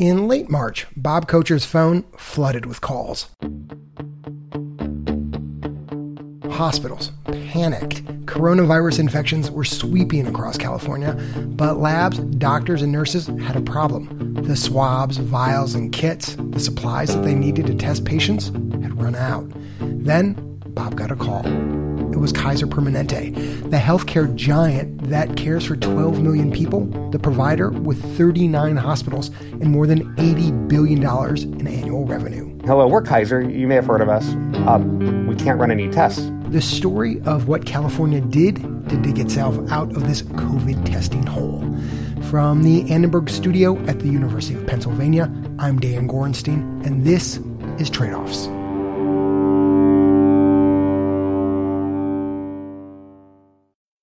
In late March, Bob Kocher's phone flooded with calls. Hospitals panicked. Coronavirus infections were sweeping across California, but labs, doctors, and nurses had a problem. The swabs, vials, and kits, the supplies that they needed to test patients, had run out. Then, Bob got a call. It was Kaiser Permanente, the healthcare giant that cares for 12 million people, the provider with 39 hospitals and more than $80 billion in annual revenue. Hello, we're Kaiser. You may have heard of us. Um, we can't run any tests. The story of what California did to dig itself out of this COVID testing hole. From the Annenberg studio at the University of Pennsylvania, I'm Dan Gorenstein, and this is Trade Offs.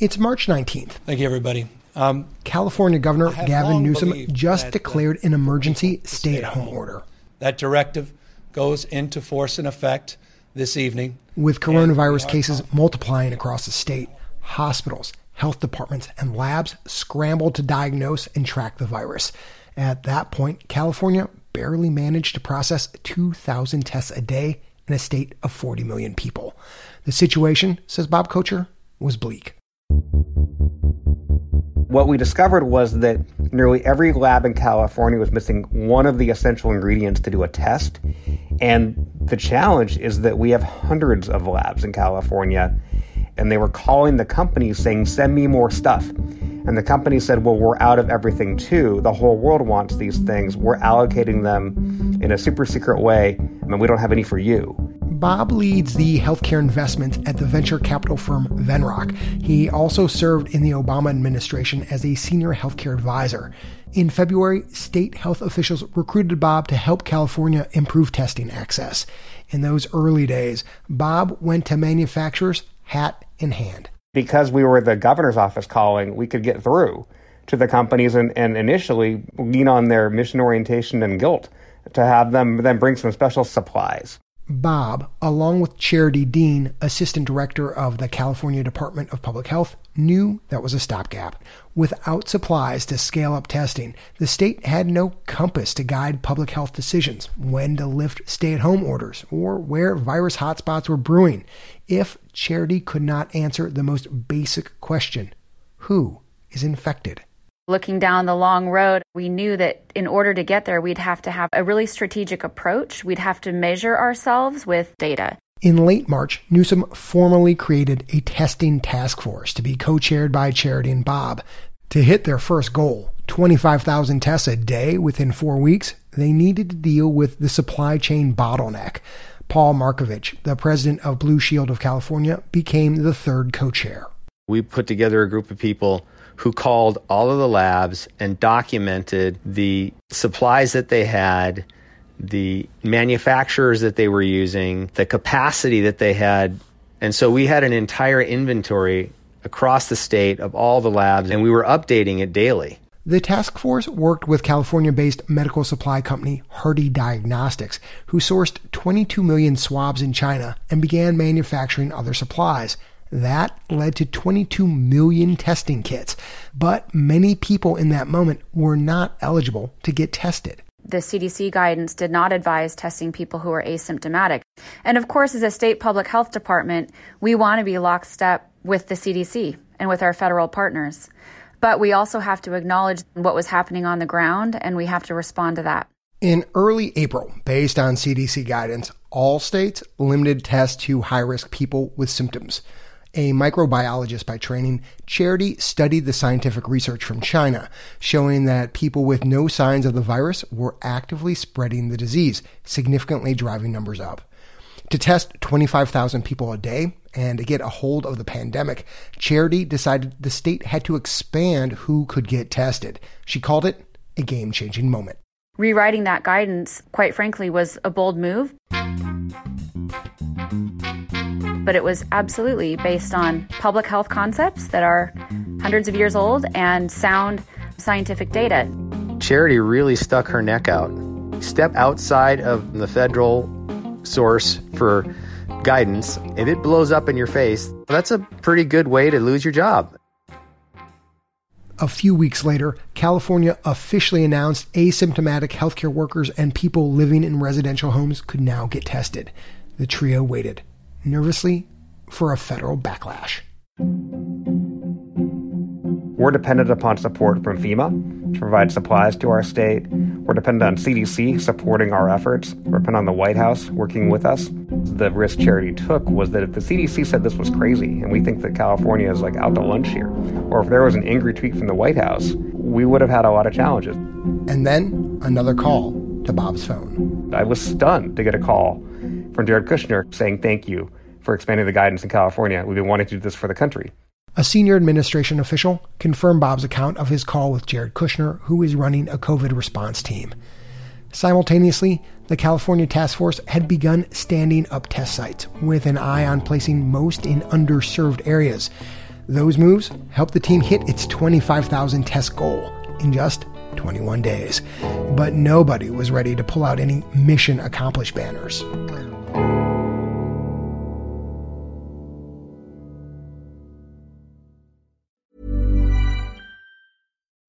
It's March 19th. Thank you, everybody. Um, California Governor Gavin Newsom just that, declared an emergency stay at home order. That directive goes into force and effect this evening. With coronavirus cases multiplying across the state, hospitals, health departments, and labs scrambled to diagnose and track the virus. At that point, California barely managed to process 2,000 tests a day in a state of 40 million people. The situation, says Bob Kocher, was bleak. What we discovered was that nearly every lab in California was missing one of the essential ingredients to do a test. And the challenge is that we have hundreds of labs in California, and they were calling the company saying, Send me more stuff. And the company said, Well, we're out of everything too. The whole world wants these things. We're allocating them in a super secret way, and we don't have any for you. Bob leads the healthcare investment at the venture capital firm Venrock. He also served in the Obama administration as a senior healthcare advisor. In February, state health officials recruited Bob to help California improve testing access. In those early days, Bob went to manufacturers hat in hand. Because we were the governor's office calling, we could get through to the companies and, and initially lean on their mission orientation and guilt to have them then bring some special supplies. Bob, along with Charity Dean, Assistant Director of the California Department of Public Health, knew that was a stopgap. Without supplies to scale up testing, the state had no compass to guide public health decisions, when to lift stay at home orders, or where virus hotspots were brewing. If Charity could not answer the most basic question who is infected? Looking down the long road, we knew that in order to get there, we'd have to have a really strategic approach. We'd have to measure ourselves with data. In late March, Newsom formally created a testing task force to be co chaired by Charity and Bob. To hit their first goal, 25,000 tests a day within four weeks, they needed to deal with the supply chain bottleneck. Paul Markovich, the president of Blue Shield of California, became the third co chair. We put together a group of people who called all of the labs and documented the supplies that they had, the manufacturers that they were using, the capacity that they had. And so we had an entire inventory across the state of all the labs, and we were updating it daily. The task force worked with California based medical supply company Hardy Diagnostics, who sourced 22 million swabs in China and began manufacturing other supplies. That led to 22 million testing kits, but many people in that moment were not eligible to get tested. The CDC guidance did not advise testing people who are asymptomatic. And of course, as a state public health department, we want to be lockstep with the CDC and with our federal partners. But we also have to acknowledge what was happening on the ground and we have to respond to that. In early April, based on CDC guidance, all states limited tests to high risk people with symptoms. A microbiologist by training, Charity studied the scientific research from China, showing that people with no signs of the virus were actively spreading the disease, significantly driving numbers up. To test 25,000 people a day and to get a hold of the pandemic, Charity decided the state had to expand who could get tested. She called it a game changing moment. Rewriting that guidance, quite frankly, was a bold move but it was absolutely based on public health concepts that are hundreds of years old and sound scientific data. Charity really stuck her neck out. Step outside of the federal source for guidance. If it blows up in your face, that's a pretty good way to lose your job. A few weeks later, California officially announced asymptomatic healthcare workers and people living in residential homes could now get tested. The trio waited, nervously, for a federal backlash. We're dependent upon support from FEMA to provide supplies to our state. We're dependent on CDC supporting our efforts. We're dependent on the White House working with us. The risk charity took was that if the CDC said this was crazy, and we think that California is like out to lunch here, or if there was an angry tweet from the White House, we would have had a lot of challenges. And then another call to Bob's phone. I was stunned to get a call from Jared Kushner saying thank you for expanding the guidance in California. We've been wanting to do this for the country. A senior administration official confirmed Bob's account of his call with Jared Kushner, who is running a COVID response team. Simultaneously, the California task force had begun standing up test sites with an eye on placing most in underserved areas. Those moves helped the team hit its 25,000 test goal in just 21 days. But nobody was ready to pull out any mission accomplished banners.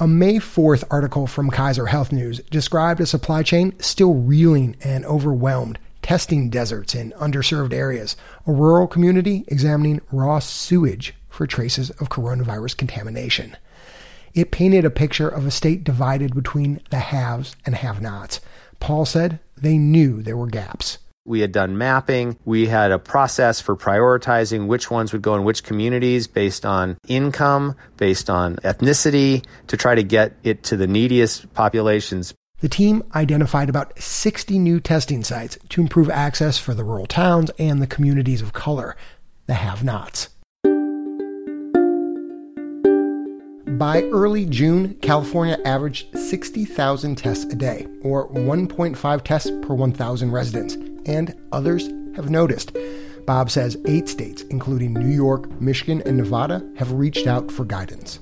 A May 4th article from Kaiser Health News described a supply chain still reeling and overwhelmed, testing deserts in underserved areas, a rural community examining raw sewage for traces of coronavirus contamination. It painted a picture of a state divided between the haves and have nots. Paul said they knew there were gaps. We had done mapping. We had a process for prioritizing which ones would go in which communities based on income, based on ethnicity, to try to get it to the neediest populations. The team identified about 60 new testing sites to improve access for the rural towns and the communities of color, the have nots. By early June, California averaged 60,000 tests a day, or 1.5 tests per 1,000 residents, and others have noticed. Bob says eight states, including New York, Michigan, and Nevada, have reached out for guidance.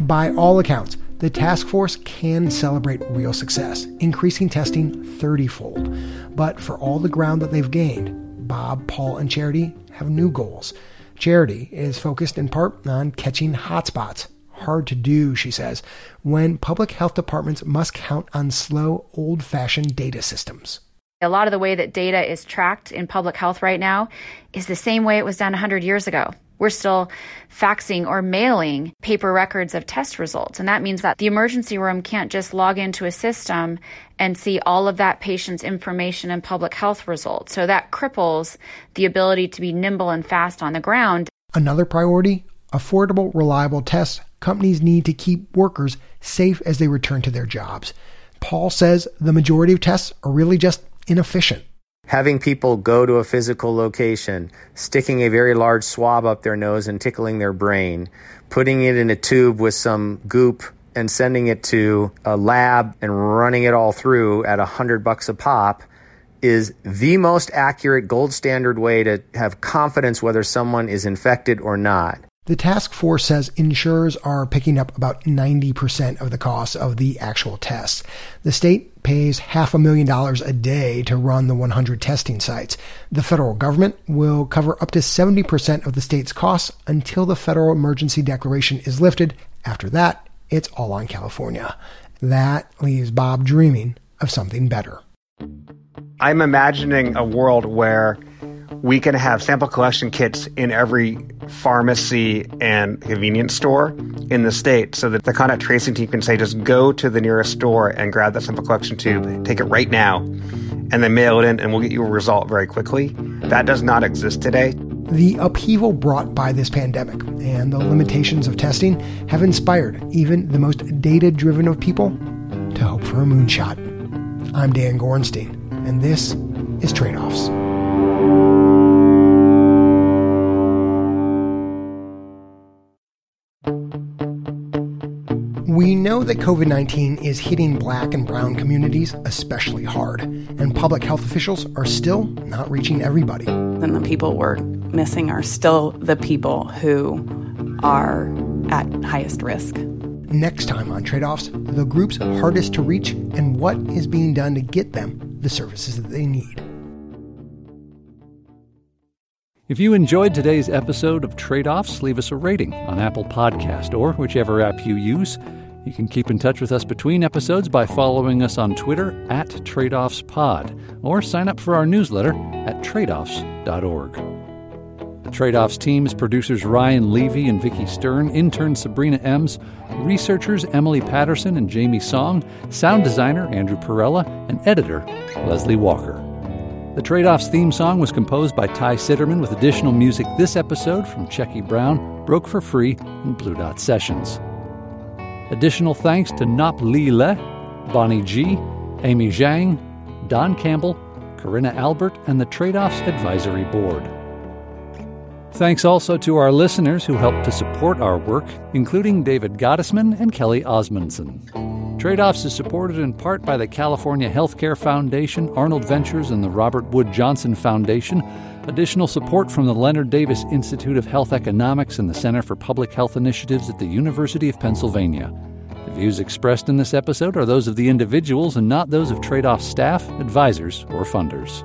By all accounts, the task force can celebrate real success, increasing testing 30 fold. But for all the ground that they've gained, Bob, Paul, and Charity have new goals. Charity is focused in part on catching hotspots hard to do, she says, when public health departments must count on slow, old fashioned data systems. A lot of the way that data is tracked in public health right now is the same way it was done 100 years ago. We're still faxing or mailing paper records of test results. And that means that the emergency room can't just log into a system and see all of that patient's information and public health results. So that cripples the ability to be nimble and fast on the ground. Another priority affordable, reliable tests companies need to keep workers safe as they return to their jobs. Paul says the majority of tests are really just inefficient. Having people go to a physical location, sticking a very large swab up their nose and tickling their brain, putting it in a tube with some goop and sending it to a lab and running it all through at a hundred bucks a pop is the most accurate gold standard way to have confidence whether someone is infected or not. The task force says insurers are picking up about 90% of the cost of the actual tests. The state pays half a million dollars a day to run the 100 testing sites. The federal government will cover up to 70% of the state's costs until the federal emergency declaration is lifted. After that, it's all on California. That leaves Bob dreaming of something better. I'm imagining a world where we can have sample collection kits in every pharmacy and convenience store in the state so that the contact tracing team can say just go to the nearest store and grab that sample collection tube, take it right now, and then mail it in and we'll get you a result very quickly. That does not exist today. The upheaval brought by this pandemic and the limitations of testing have inspired even the most data driven of people to hope for a moonshot. I'm Dan Gorenstein, and this is Trade Offs. We know that COVID 19 is hitting black and brown communities especially hard, and public health officials are still not reaching everybody. And the people we're missing are still the people who are at highest risk. Next time on Trade Offs, the groups hardest to reach and what is being done to get them the services that they need. If you enjoyed today's episode of Trade Offs, leave us a rating on Apple Podcast or whichever app you use. You can keep in touch with us between episodes by following us on Twitter at TradeOffsPod or sign up for our newsletter at tradeoffs.org. The Trade Offs team is producers Ryan Levi and Vicki Stern, intern Sabrina Ems, researchers Emily Patterson and Jamie Song, sound designer Andrew Perella, and editor Leslie Walker. The Trade Offs theme song was composed by Ty Citerman with additional music this episode from Checky Brown, Broke for Free, and Blue Dot Sessions. Additional thanks to Nop Le, Bonnie G, Amy Zhang, Don Campbell, Corinna Albert, and the Trade Offs Advisory Board. Thanks also to our listeners who helped to support our work, including David Gottesman and Kelly Osmondson. Trade Offs is supported in part by the California Healthcare Foundation, Arnold Ventures, and the Robert Wood Johnson Foundation. Additional support from the Leonard Davis Institute of Health Economics and the Center for Public Health Initiatives at the University of Pennsylvania. The views expressed in this episode are those of the individuals and not those of Trade Off staff, advisors, or funders.